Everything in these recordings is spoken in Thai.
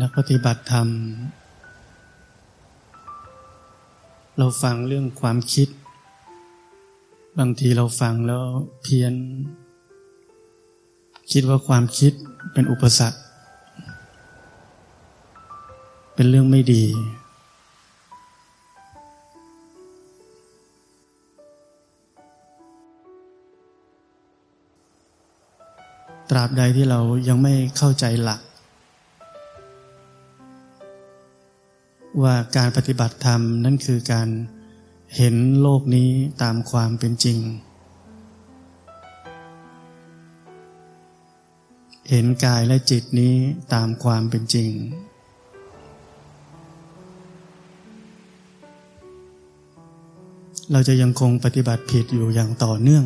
นักปฏิบัติธรรม เราฟังเรื่องความคิด บางทีเราฟังแล้วเพียน คิดว่าความคิดเป็นอุปสรรค เป็นเรื่องไม่ดี ตราบใดที่เรายังไม่เข้าใจหลัก ว่าการปฏิบัติธรรมนั่นคือการเห็นโลกนี้ตามความเป็นจริง เห็นกายและจิตนี้ตามความเป็นจริง เราจะยังคงปฏิบัติผิดอยู่อย่างต่อเนื่อง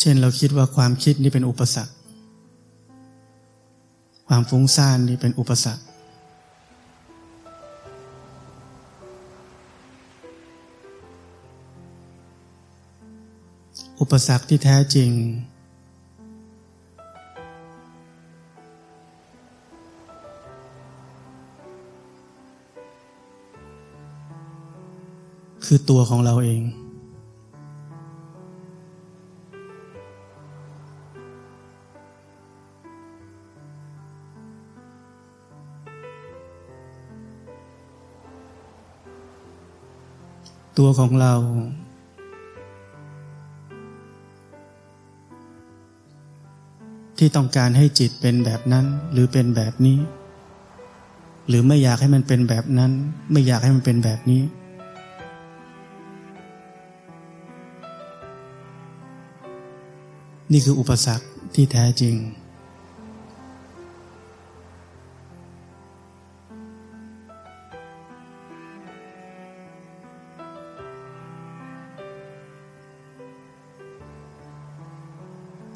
เช่นเราคิดว่าความคิดนี่เป็นอุปสรรค ความฟุ้งซ่านนี่เป็นอุปสรรค อุปสรรคที่แท้จริง คือตัวของเราเอง ตัวของเรา ที่ต้องการให้จิตเป็นแบบนั้น หรือเป็นแบบนี้ หรือไม่อยากให้มันเป็นแบบนั้น ไม่อยากให้มันเป็นแบบนี้ นี่คืออุปสรรคที่แท้จริง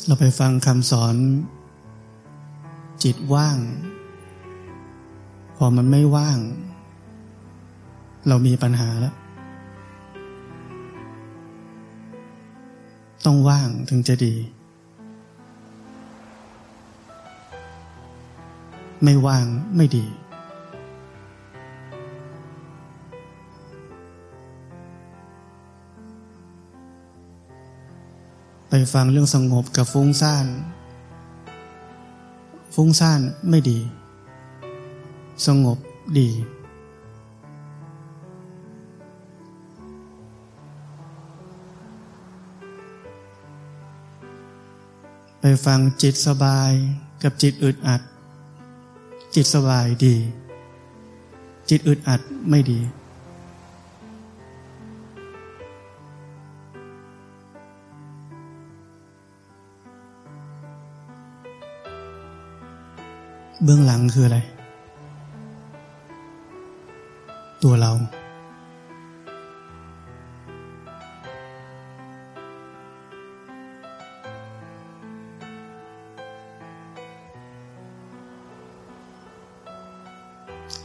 เราไปฟังคำสอน จิตว่าง พอมันไม่ว่าง เรามีปัญหาแล้ว ต้องว่างถึงจะดี ไม่ว่างไม่ดี ไปฟังเรื่องสงบกับฟุ้งซ่าน ฟุ้งซ่านไม่ดี สงบดี ไปฟังจิตสบายกับจิตอึดอัด จิตสบายดี จิตอึดอัดไม่ดี เบื้องหลังคืออะไร ตัวเรา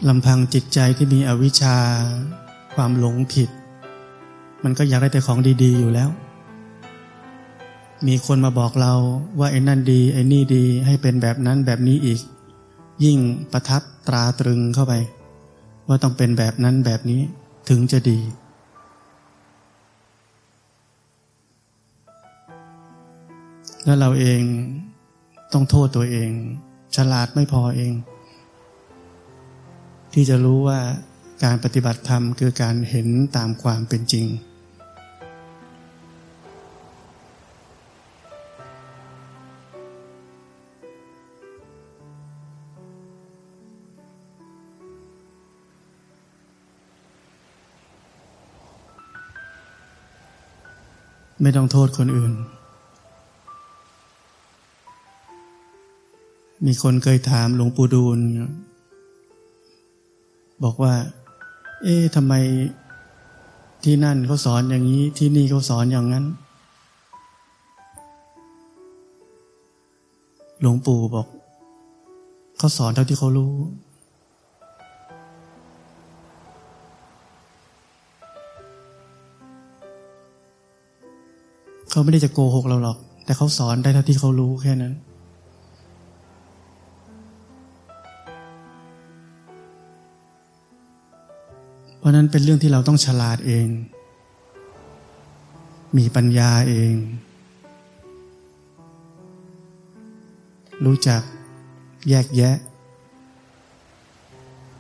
ลำพังจิตใจที่มีอวิชชา ความหลงผิด มันก็อยากได้แต่ของดี ๆ อยู่แล้วมีคนมาบอกเราว่าไอ้นั่นดี ไอ้นี่ดีให้เป็นแบบนั้นแบบนี้อีก ยิ่งประทับตราตรึงเข้าไป ว่าต้องเป็นแบบนั้นแบบนี้ถึงจะดีแล้วเราเองต้องโทษตัวเอง ฉลาดไม่พอเอง ที่จะรู้ว่าการปฏิบัติธรรมคือการเห็นตามความเป็นจริง ไม่ต้องโทษคนอื่น มีคนเคยถามหลวงปู่ดูล บอกว่า เอ๊ะทำไมที่นั่นเขาสอนอย่างนี้ที่นี่เขาสอนอย่างนั้น หลวงปู่บอก เขาสอนเท่าที่เขารู้ เขาไม่ได้จะโกหกเราหรอก แต่เขาสอนได้เท่าที่เขารู้แค่นั้น เพราะนั้นเป็นเรื่องที่เราต้องฉลาดเอง มีปัญญาเอง รู้จักแยกแยะ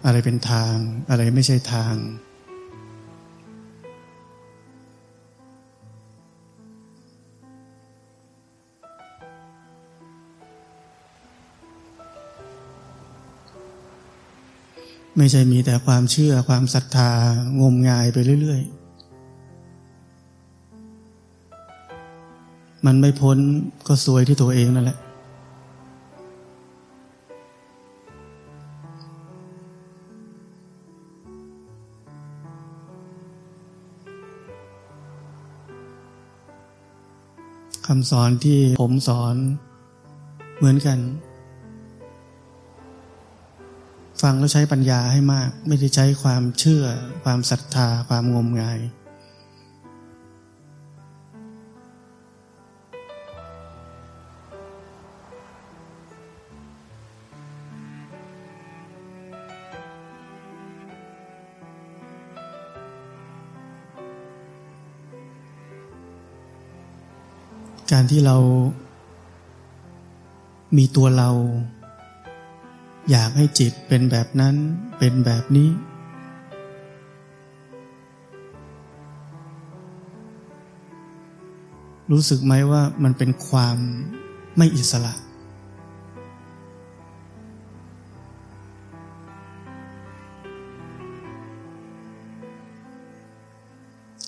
อะไรเป็นทาง อะไรไม่ใช่ทาง ไม่ใช่มีแต่ความเชื่อความศรัทธางมงายไปเรื่อย ๆ มันไม่พ้นก็สวยที่ตัวเองนั่นแหละ คำสอนที่ผมสอนเหมือนกัน ฟังแล้วใช้ปัญญาให้มาก ไม่ได้ใช้ความเชื่อ ความศรัทธา ความงมงาย การที่เรามีตัวเรา อยากให้จิตเป็นแบบนั้นเป็นแบบนี้ รู้สึกไหมว่ามันเป็นความไม่อิสระ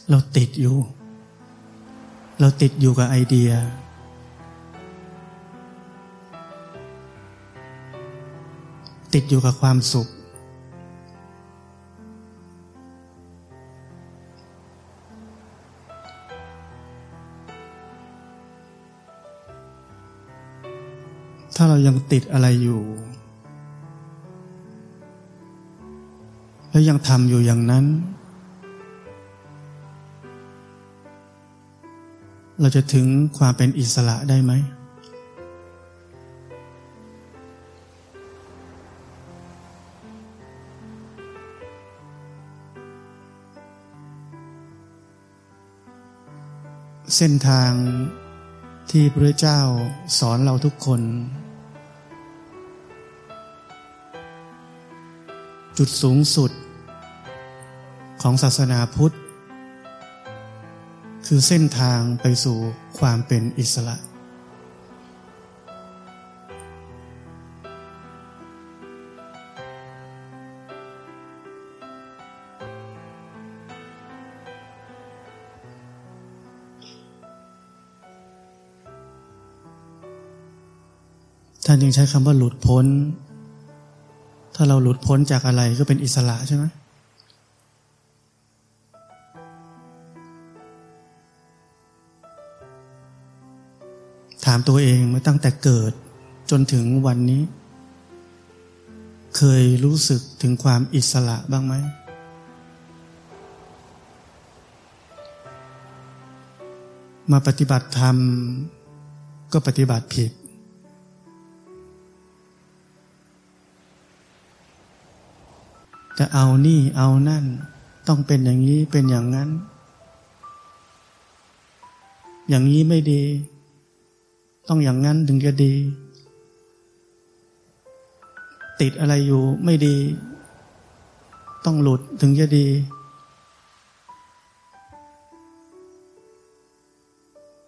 เราติดอยู่ เราติดอยู่กับไอเดีย ติดอยู่กับความสุข ถ้าเรายังติดอะไรอยู่ แล้วยังทำอยู่อย่างนั้น เราจะถึงความเป็นอิสระได้ไหม เส้นทางที่พระเจ้าสอนเราทุกคน จุดสูงสุดของศาสนาพุทธ คือเส้นทางไปสู่ความเป็นอิสระานยังใช้คำว่าหลุดพ้น ถ้าเราหลุดพ้นจากอะไรก็เป็นอิสระใช่ไหมถามตัวเองมาตั้งแต่เกิดจนถึงวันนี้ เคยรู้สึกถึงความอิสระบ้างไหม มาปฏิบัติธรรม ก็ปฏิบัติผิด จะเอานี่เอานั่น ต้องเป็นอย่างนี้เป็นอย่างนั้น อย่างนี้ไม่ดี ต้องอย่างนั้นถึงจะดี ติดอะไรอยู่ไม่ดี ต้องหลุดถึงจะดี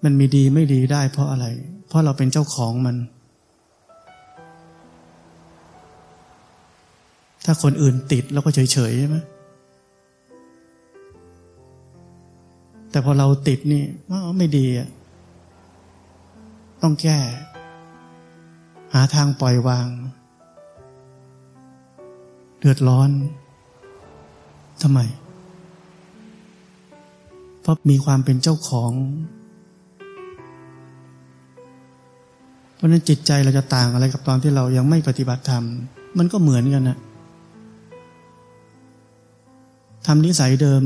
มันมีดีไม่ดีได้เพราะอะไร เพราะเราเป็นเจ้าของมัน ถ้าคนอื่นติดเราก็เฉยเฉยใช่ไหมแต่พอเราติดนี่ไม่ดีอะต้องแก้ หาทางปล่อยวาง เดือดร้อนทำไม เพราะมีความเป็นเจ้าของ เพราะนั้นจิตใจเราจะต่างอะไรกับตอนที่เรายังไม่ปฏิบัติธรรม มันก็เหมือนกันนะ ทำนิสัยเดิม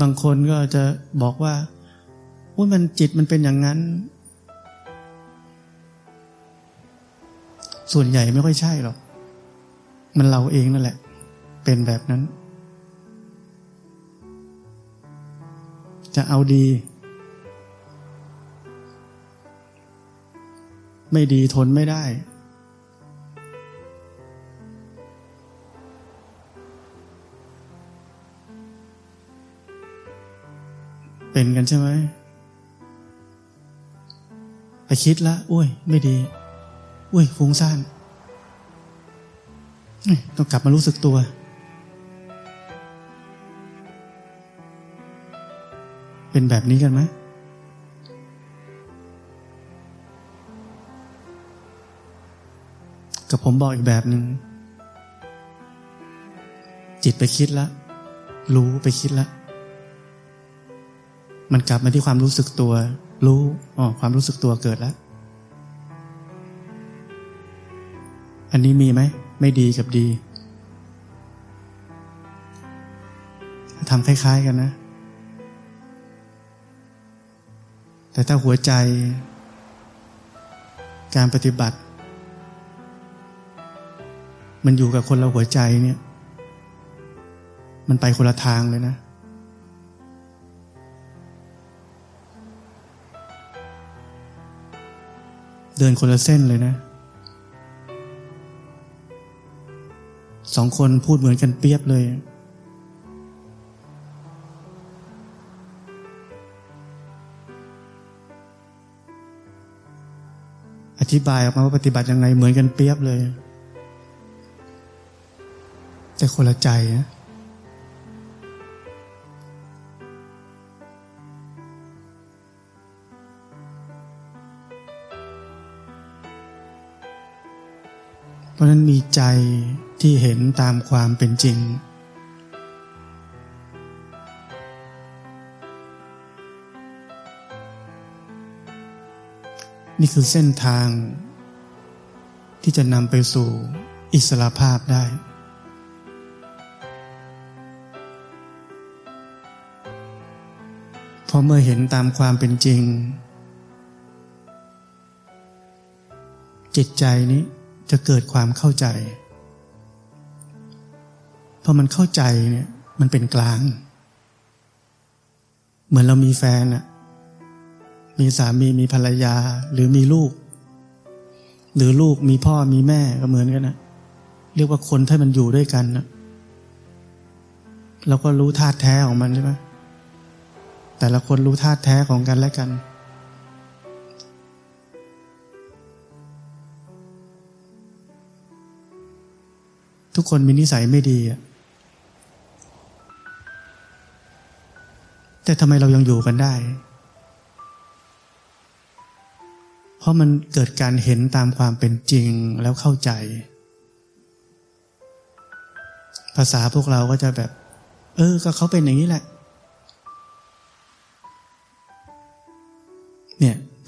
บางคนก็จะบอกว่าว่ามันจิตมันเป็นอย่างนั้น ส่วนใหญ่ไม่ค่อยใช่หรอก มันเราเองนั่นแหละ เป็นแบบนั้น จะเอาดี ไม่ดีทนไม่ได้ เป็นกันใช่ไหมไปคิดละอุ้ย ไม่ดี อุ้ยฟุ้งซ่านต้องกลับมารู้สึกตัว เป็นแบบนี้กันไหม กับผมบอกอีกแบบหนึง่งจิตไปคิดละ รู้ไปคิดละ มันกลับมาที่ความรู้สึกตัว รู้อ๋อความรู้สึกตัวเกิดแล้ว อันนี้มีไหม ไม่ดีกับดีทำคล้าย ๆ กันนะ แต่ถ้าหัวใจ การปฏิบัติ มันอยู่กับคนเราหัวใจเนี่ย มันไปคนละทางเลยนะ เดินคนละเส้นเลยนะสองคนพูดเหมือนกันเปียบเลย อธิบายออกมาว่าปฏิบัติยังไงเหมือนกันเปียบเลย แต่คนละใจนะเพราะนั้นมีใจที่เห็นตามความเป็นจริง นี่คือเส้นทางที่จะนำไปสู่อิสระภาพได้ พอเมื่อเห็นตามความเป็นจริง จิตใจนี้จะเกิดความเข้าใจพอมันเข้าใจเนี่ย มันเป็นกลาง เหมือนเรามีแฟนอะมีสามีมีภรรยา หรือมีลูก หรือลูกมีพ่อมีแม่ก็เหมือนกันนะเรียกว่าคนถ้ามันอยู่ด้วยกันนะเราก็รู้ธาตุแท้ของมันใช่ไหม แต่ละคนรู้ธาตุแท้ของกันและกัน ทุกคนมีนิสัยไม่ดี แต่ทำไมเรายังอยู่กันได้ เพราะมันเกิดการเห็นตามความเป็นจริงแล้วเข้าใจ ภาษาพวกเราก็จะแบบ เออ ก็เขาเป็นอย่างนี้แหละ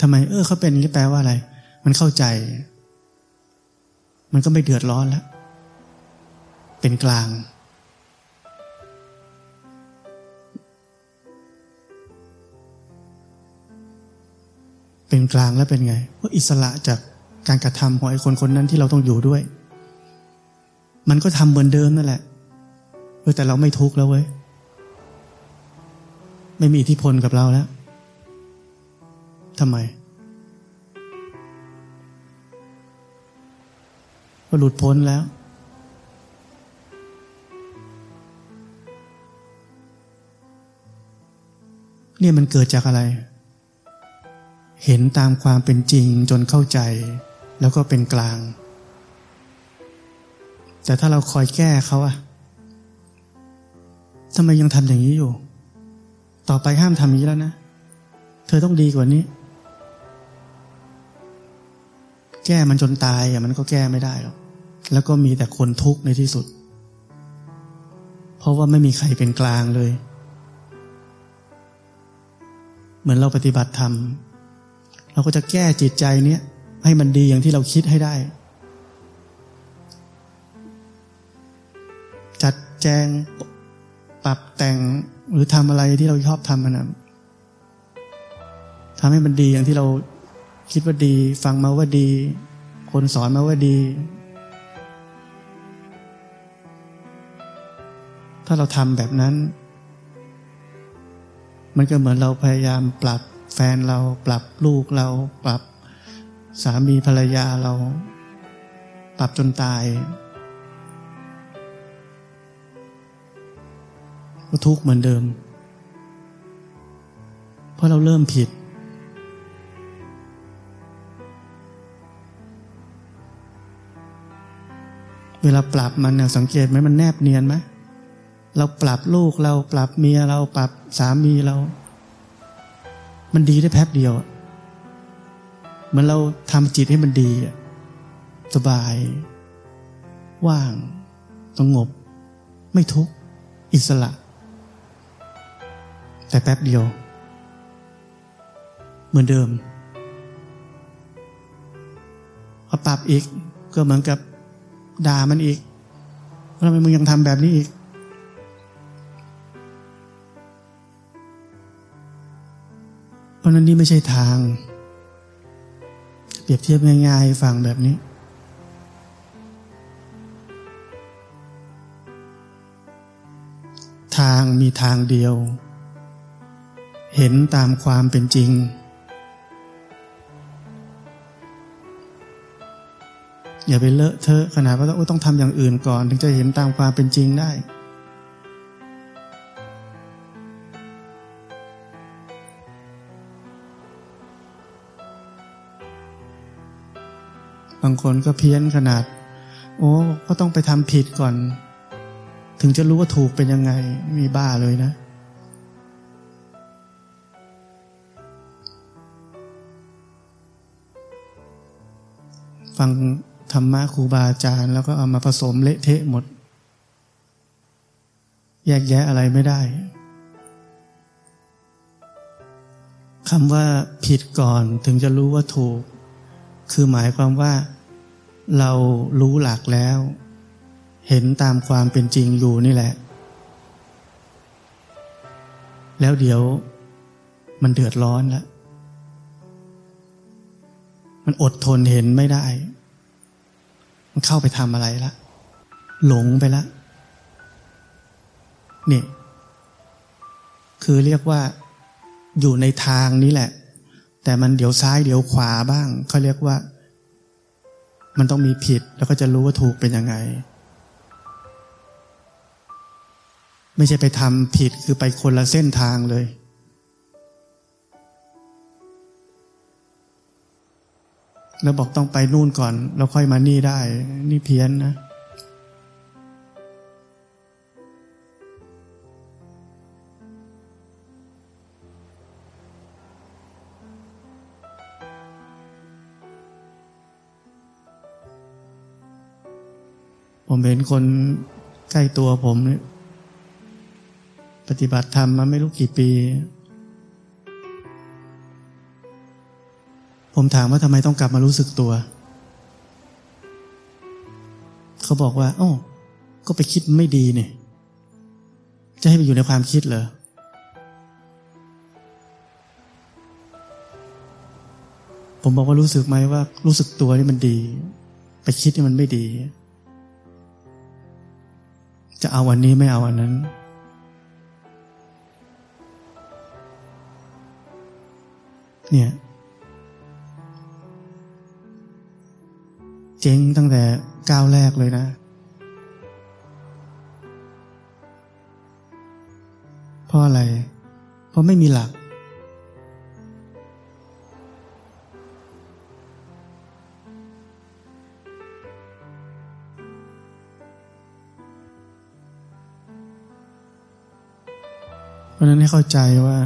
ทำไม เออเขาเป็นนี้แปลว่าอะไร มันเข้าใจ มันก็ไม่เดือดร้อนแล้ว เป็นกลาง เป็นกลางแล้วเป็นไงว่าอิสระจากการกระทำของไอ้คนคนนั้นที่เราต้องอยู่ด้วย มันก็ทำเหมือนเดิมนั่นแหละเออแต่เราไม่ทุกข์แล้วเว้ย ไม่มีอิทธิพลกับเราแล้ว ทำไม ก็หลุดพ้นแล้ว เนี่ยมันเกิดจากอะไร เห็นตามความเป็นจริงจนเข้าใจ แล้วก็เป็นกลาง แต่ถ้าเราคอยแก้เขาอะทำไมยังทำอย่างนี้อยู่ ต่อไปห้ามทำอย่างนี้แล้วนะ เธอต้องดีกว่านี้ แก้มันจนตายอะมันก็แก้ไม่ได้หรอกแล้วก็มีแต่คนทุกข์ในที่สุด เพราะว่าไม่มีใครเป็นกลางเลย เหมือนเราปฏิบัติธรรมเราก็จะแก้จิตใจเนี้ยให้มันดีอย่างที่เราคิดให้ได้ จัดแจงปรับแต่งหรือทำอะไรที่เราชอบทำมันนะทำให้มันดีอย่างที่เรา คิดว่าดี ฟังมาว่าดี คนสอนมาว่าดี ถ้าเราทำแบบนั้น มันก็เหมือนเราพยายามปรับแฟนเราปรับลูกเรา ปรับสามีภรรยาเรา ปรับจนตาย ก็ทุกข์เหมือนเดิม เพราะเราเริ่มผิด เวลาปรับมันเนี่ยสังเกตไหมมันแนบเนียนไหมเราปรับลูกเราปรับเมียเราปรับสามีเรา มันดีได้แป๊บเดียวเหมือนเราทำจิตให้มันดีสบาย ว่างสงบ ไม่ทุกข์อิสระ แต่แป๊บเดียว เหมือนเดิมพอปรับอีกก็เหมือนกับ ด่ามันอีกว่าทำไมมึงยังทำแบบนี้อีก เพราะนั้นนี่ไม่ใช่ทาง เปรียบเทียบง่ายๆฟังแบบนี้ ทางมีทางเดียว เห็นตามความเป็นจริง อย่าไปเลอะเทอะขนาดว่าต้องทำอย่างอื่นก่อน ถึงจะเห็นตามความเป็นจริงได้ บางคนก็เพี้ยนขนาด โอ้ก็ต้องไปทำผิดก่อน ถึงจะรู้ว่าถูกเป็นยังไงมีบ้าเลยนะฟัง ธรรมะครูบาอาจารย์ แล้วก็เอามาผสมเละเทะหมด แยกแยะอะไรไม่ได้คำว่าผิดก่อนถึงจะรู้ว่าถูก คือหมายความว่า เรารู้หลักแล้ว เห็นตามความเป็นจริงอยู่นี่แหละ แล้วเดี๋ยวมันเดือดร้อนแล้วมันอดทนเห็นไม่ได้ มันเข้าไปทำอะไรละ หลงไปละนี่คือเรียกว่าอยู่ในทางนี้แหละ แต่มันเดี๋ยวซ้ายเดี๋ยวขวาบ้างเขาเรียกว่า มันต้องมีผิดแล้วก็จะรู้ว่าถูกเป็นยังไง ไม่ใช่ไปทำผิดคือไปคนละเส้นทางเลย แล้วบอกต้องไปนู่นก่อน แล้วค่อยมานี่ได้ นี่เพี้ยนนะ ผมเห็นคนใกล้ตัวผมเนี่ยปฏิบัติธรรมมาไม่รู้กี่ปี ผมถามว่าทำไมต้องกลับมารู้สึกตัว เขาบอกว่าโอ้ก็ไปคิดไม่ดีเนี่ย จะให้ไปอยู่ในความคิดเหรอ ผมบอกว่ารู้สึกไหมว่า รู้สึกตัวนี่มันดี ไปคิดนี่มันไม่ดี จะเอาวันนี้ไม่เอาวันนั้นเนี่ย เจ๊งตั้งแต่ก้าวแรกเลยนะ เพราะอะไร เพราะไม่มีหลัก เพราะนั้นให้เข้าใจว่า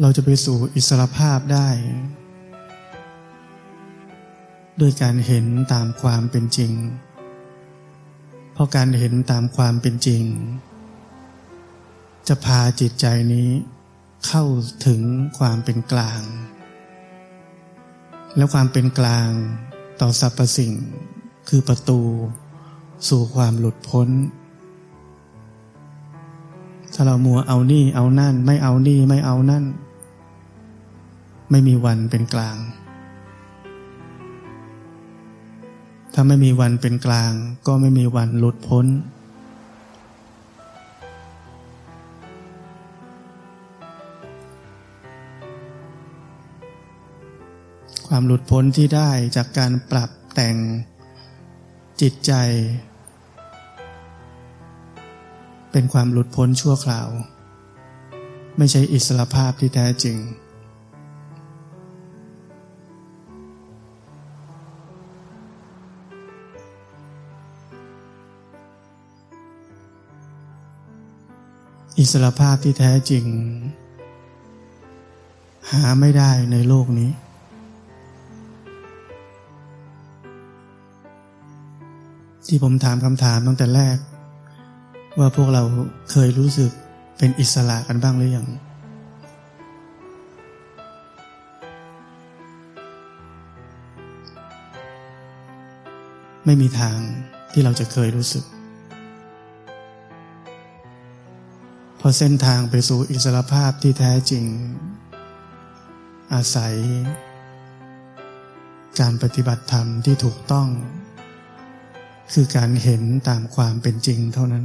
เราจะไปสู่อิสรภาพได้ ด้วยการเห็นตามความเป็นจริง เพราะการเห็นตามความเป็นจริง จะพาจิตใจนี้เข้าถึงความเป็นกลาง และความเป็นกลางต่อสรรพสิ่งคือประตูสู่ความหลุดพ้น ถ้าเรามัวเอานี่เอานั่น ไม่เอานี่ไม่เอานั่น ไม่มีวันเป็นกลาง ถ้าไม่มีวันเป็นกลาง ก็ไม่มีวันหลุดพ้น ความหลุดพ้นที่ได้จากการปรับแต่งจิตใจ เป็นความหลุดพ้นชั่วคราว ไม่ใช่อิสระภาพที่แท้จริง อิสระภาพที่แท้จริง หาไม่ได้ในโลกนี้ ที่ผมถามคำถามตั้งแต่แรก ว่าพวกเราเคยรู้สึกเป็นอิสระกันบ้างหรือยังไม่มีทางที่เราจะเคยรู้สึก เพราะเส้นทางไปสู่อิสรภาพที่แท้จริง อาศัย การปฏิบัติธรรมที่ถูกต้อง คือการเห็นตามความเป็นจริงเท่านั้น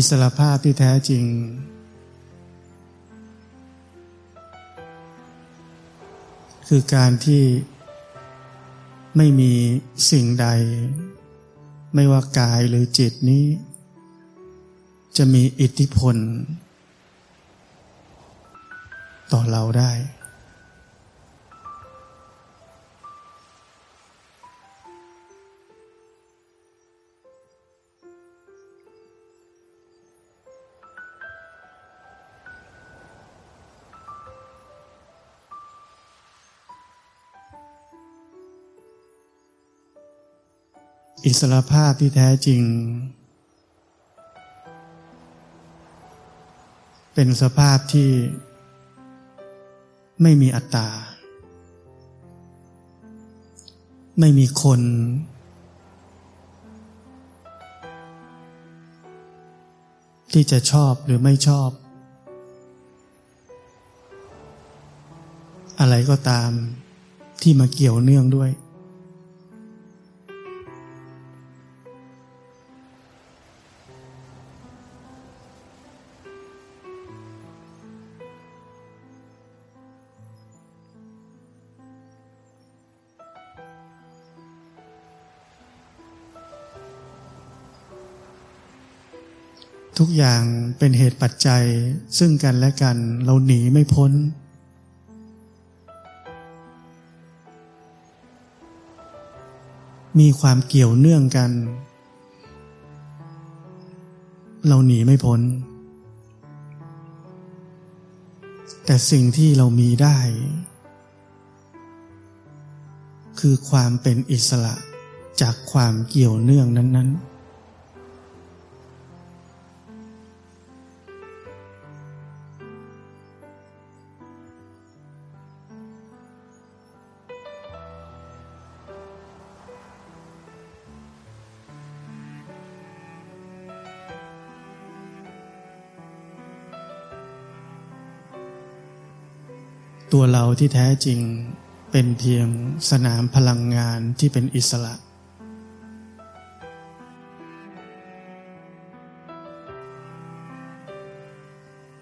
อิสระภาพที่แท้จริง คือการที่ไม่มีสิ่งใด ไม่ว่ากายหรือจิตนี้ จะมีอิทธิพล ต่อเราได้ อิสรภาพที่แท้จริง เป็นสภาพที่ไม่มีอัตตา ไม่มีคน ที่จะชอบหรือไม่ชอบ อะไรก็ตามที่มาเกี่ยวเนื่องด้วย ทุกอย่างเป็นเหตุปัจจัยซึ่งกันและกันเราหนีไม่พ้น มีความเกี่ยวเนื่องกัน เราหนีไม่พ้น แต่สิ่งที่เรามีได้ คือความเป็นอิสระจากความเกี่ยวเนื่องนั้น ๆ ที่แท้จริงเป็นเพียงสนามพลังงานที่เป็นอิสระ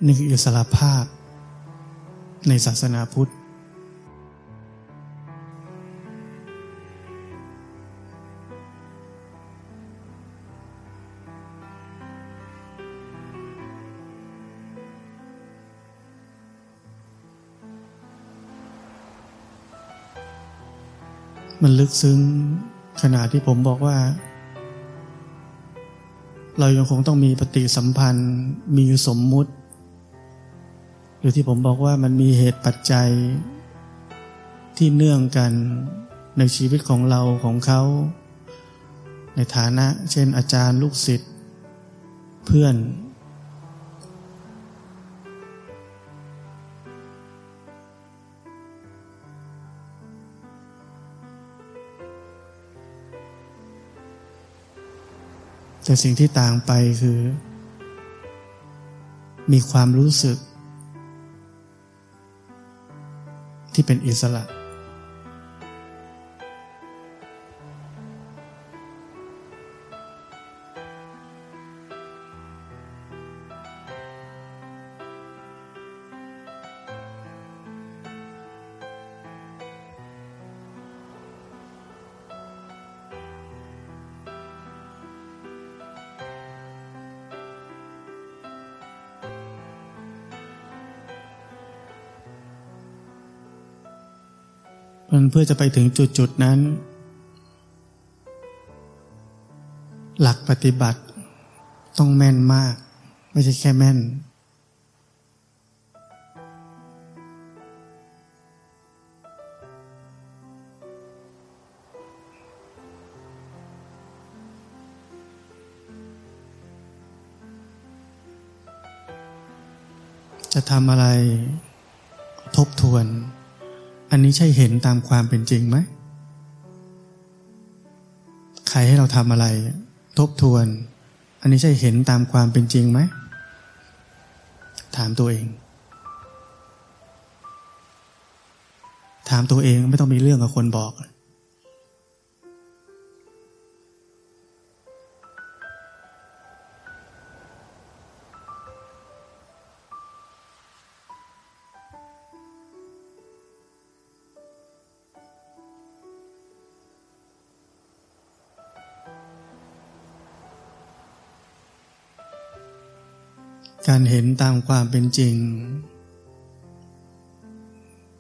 นี่คืออิสระภาพในศาสนาพุทธ มันลึกซึ้งขณะที่ผมบอกว่า เรายังคงต้องมีปฏิสัมพันธ์ มีสมมุติ หรือที่ผมบอกว่ามันมีเหตุปัจจัย ที่เนื่องกันในชีวิตของเราของเขา ในฐานะ เช่นอาจารย์ลูกศิษย์ เพื่อน แต่สิ่งที่ต่างไปคือ มีความรู้สึก ที่เป็นอิสระ เพื่อจะไปถึงจุดจุดนั้น หลักปฏิบัติต้องแม่นมาก ไม่ใช่แค่แม่น จะทำอะไรทบทวน อันนี้ใช่เห็นตามความเป็นจริงไหม ใครให้เราทำอะไร ทบทวน อันนี้ใช่เห็นตามความเป็นจริงไหม ถามตัวเอง ถามตัวเองไม่ต้องมีเรื่องกับคนบอก การเห็นตามความเป็นจริง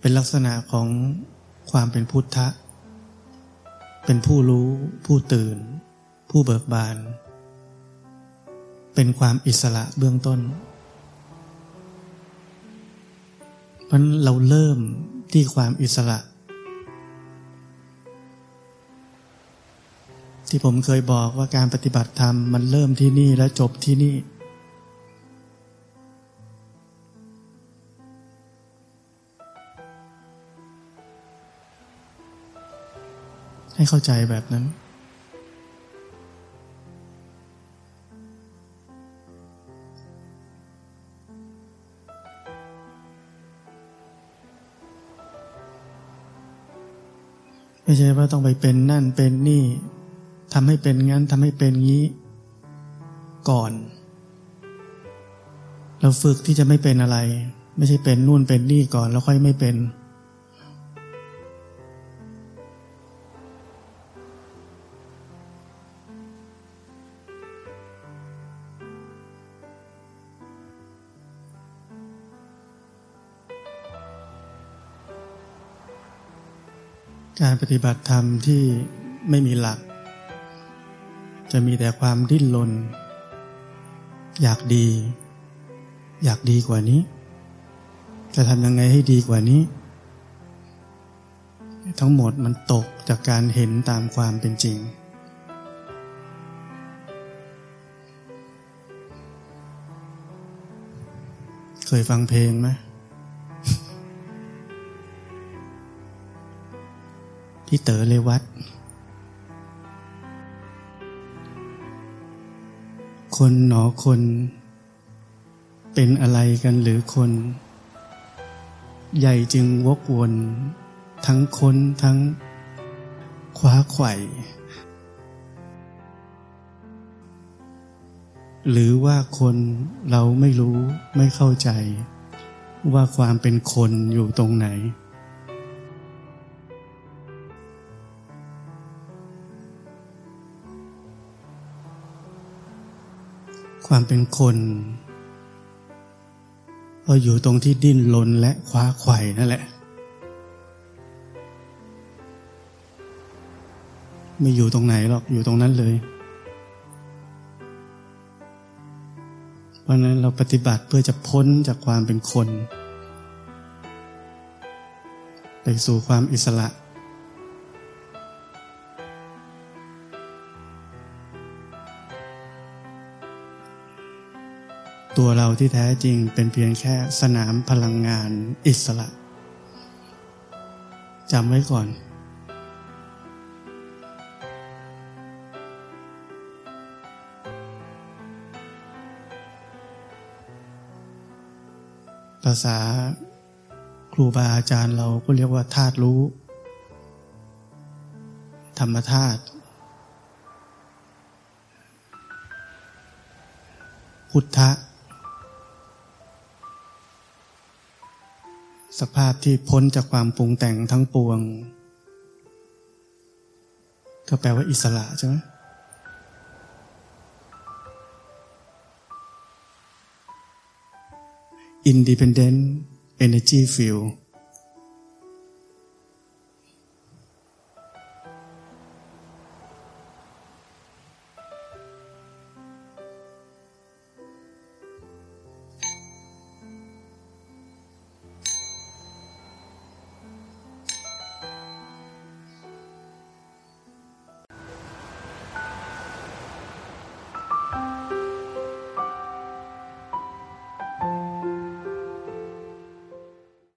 เป็นลักษณะของความเป็นพุทธะ เป็นผู้รู้ผู้ตื่น ผู้เบิกบาน เป็นความอิสระเบื้องต้น เพราะเราเริ่มที่ความอิสระ ที่ผมเคยบอกว่าการปฏิบัติธรรมมันเริ่มที่นี่และจบที่นี่ ให้เข้าใจแบบนั้น ไม่ใช่ว่าต้องไปเป็นนั่นเป็นนี่ทำให้เป็นงั้นทำให้เป็นงี้ ก่อน เราฝึกที่จะไม่เป็นอะไร ไม่ใช่เป็นนู่นเป็นนี่ก่อน แล้วค่อยไม่เป็น การปฏิบัติธรรมที่ไม่มีหลัก จะมีแต่ความดิ้นรนอยากดี อยากดีกว่านี้ จะทำยังไงให้ดีกว่านี้ ทั้งหมดมันตกจากการเห็นตามความเป็นจริง เคยฟังเพลงไหม พี่เต๋อเลวัตคนหนอคน เป็นอะไรกันหรือคน ใหญ่จึงวกวน ทั้งคนทั้งคว้าไข่หรือว่าคนเราไม่รู้ไม่เข้าใจ ว่าความเป็นคนอยู่ตรงไหน ความเป็นคนก็อยู่ตรงที่ดิ้นรนและคว้าไข่นั่นแหละ ไม่อยู่ตรงไหนหรอกอยู่ตรงนั้นเลย เพราะนั้นเราปฏิบัติเพื่อจะพ้นจากความเป็นคน ไปสู่ความอิสระ ตัวเราที่แท้จริงเป็นเพียงแค่สนามพลังงานอิสระจำไว้ก่อน ภาษาครูบาอาจารย์เราก็เรียกว่าธาตุรู้ ธรรมธาตุพุทธะ สภาพที่พ้นจากความปรุงแต่งทั้งปวง ก็แปลว่าอิสระใช่ไหม Independent Energy Field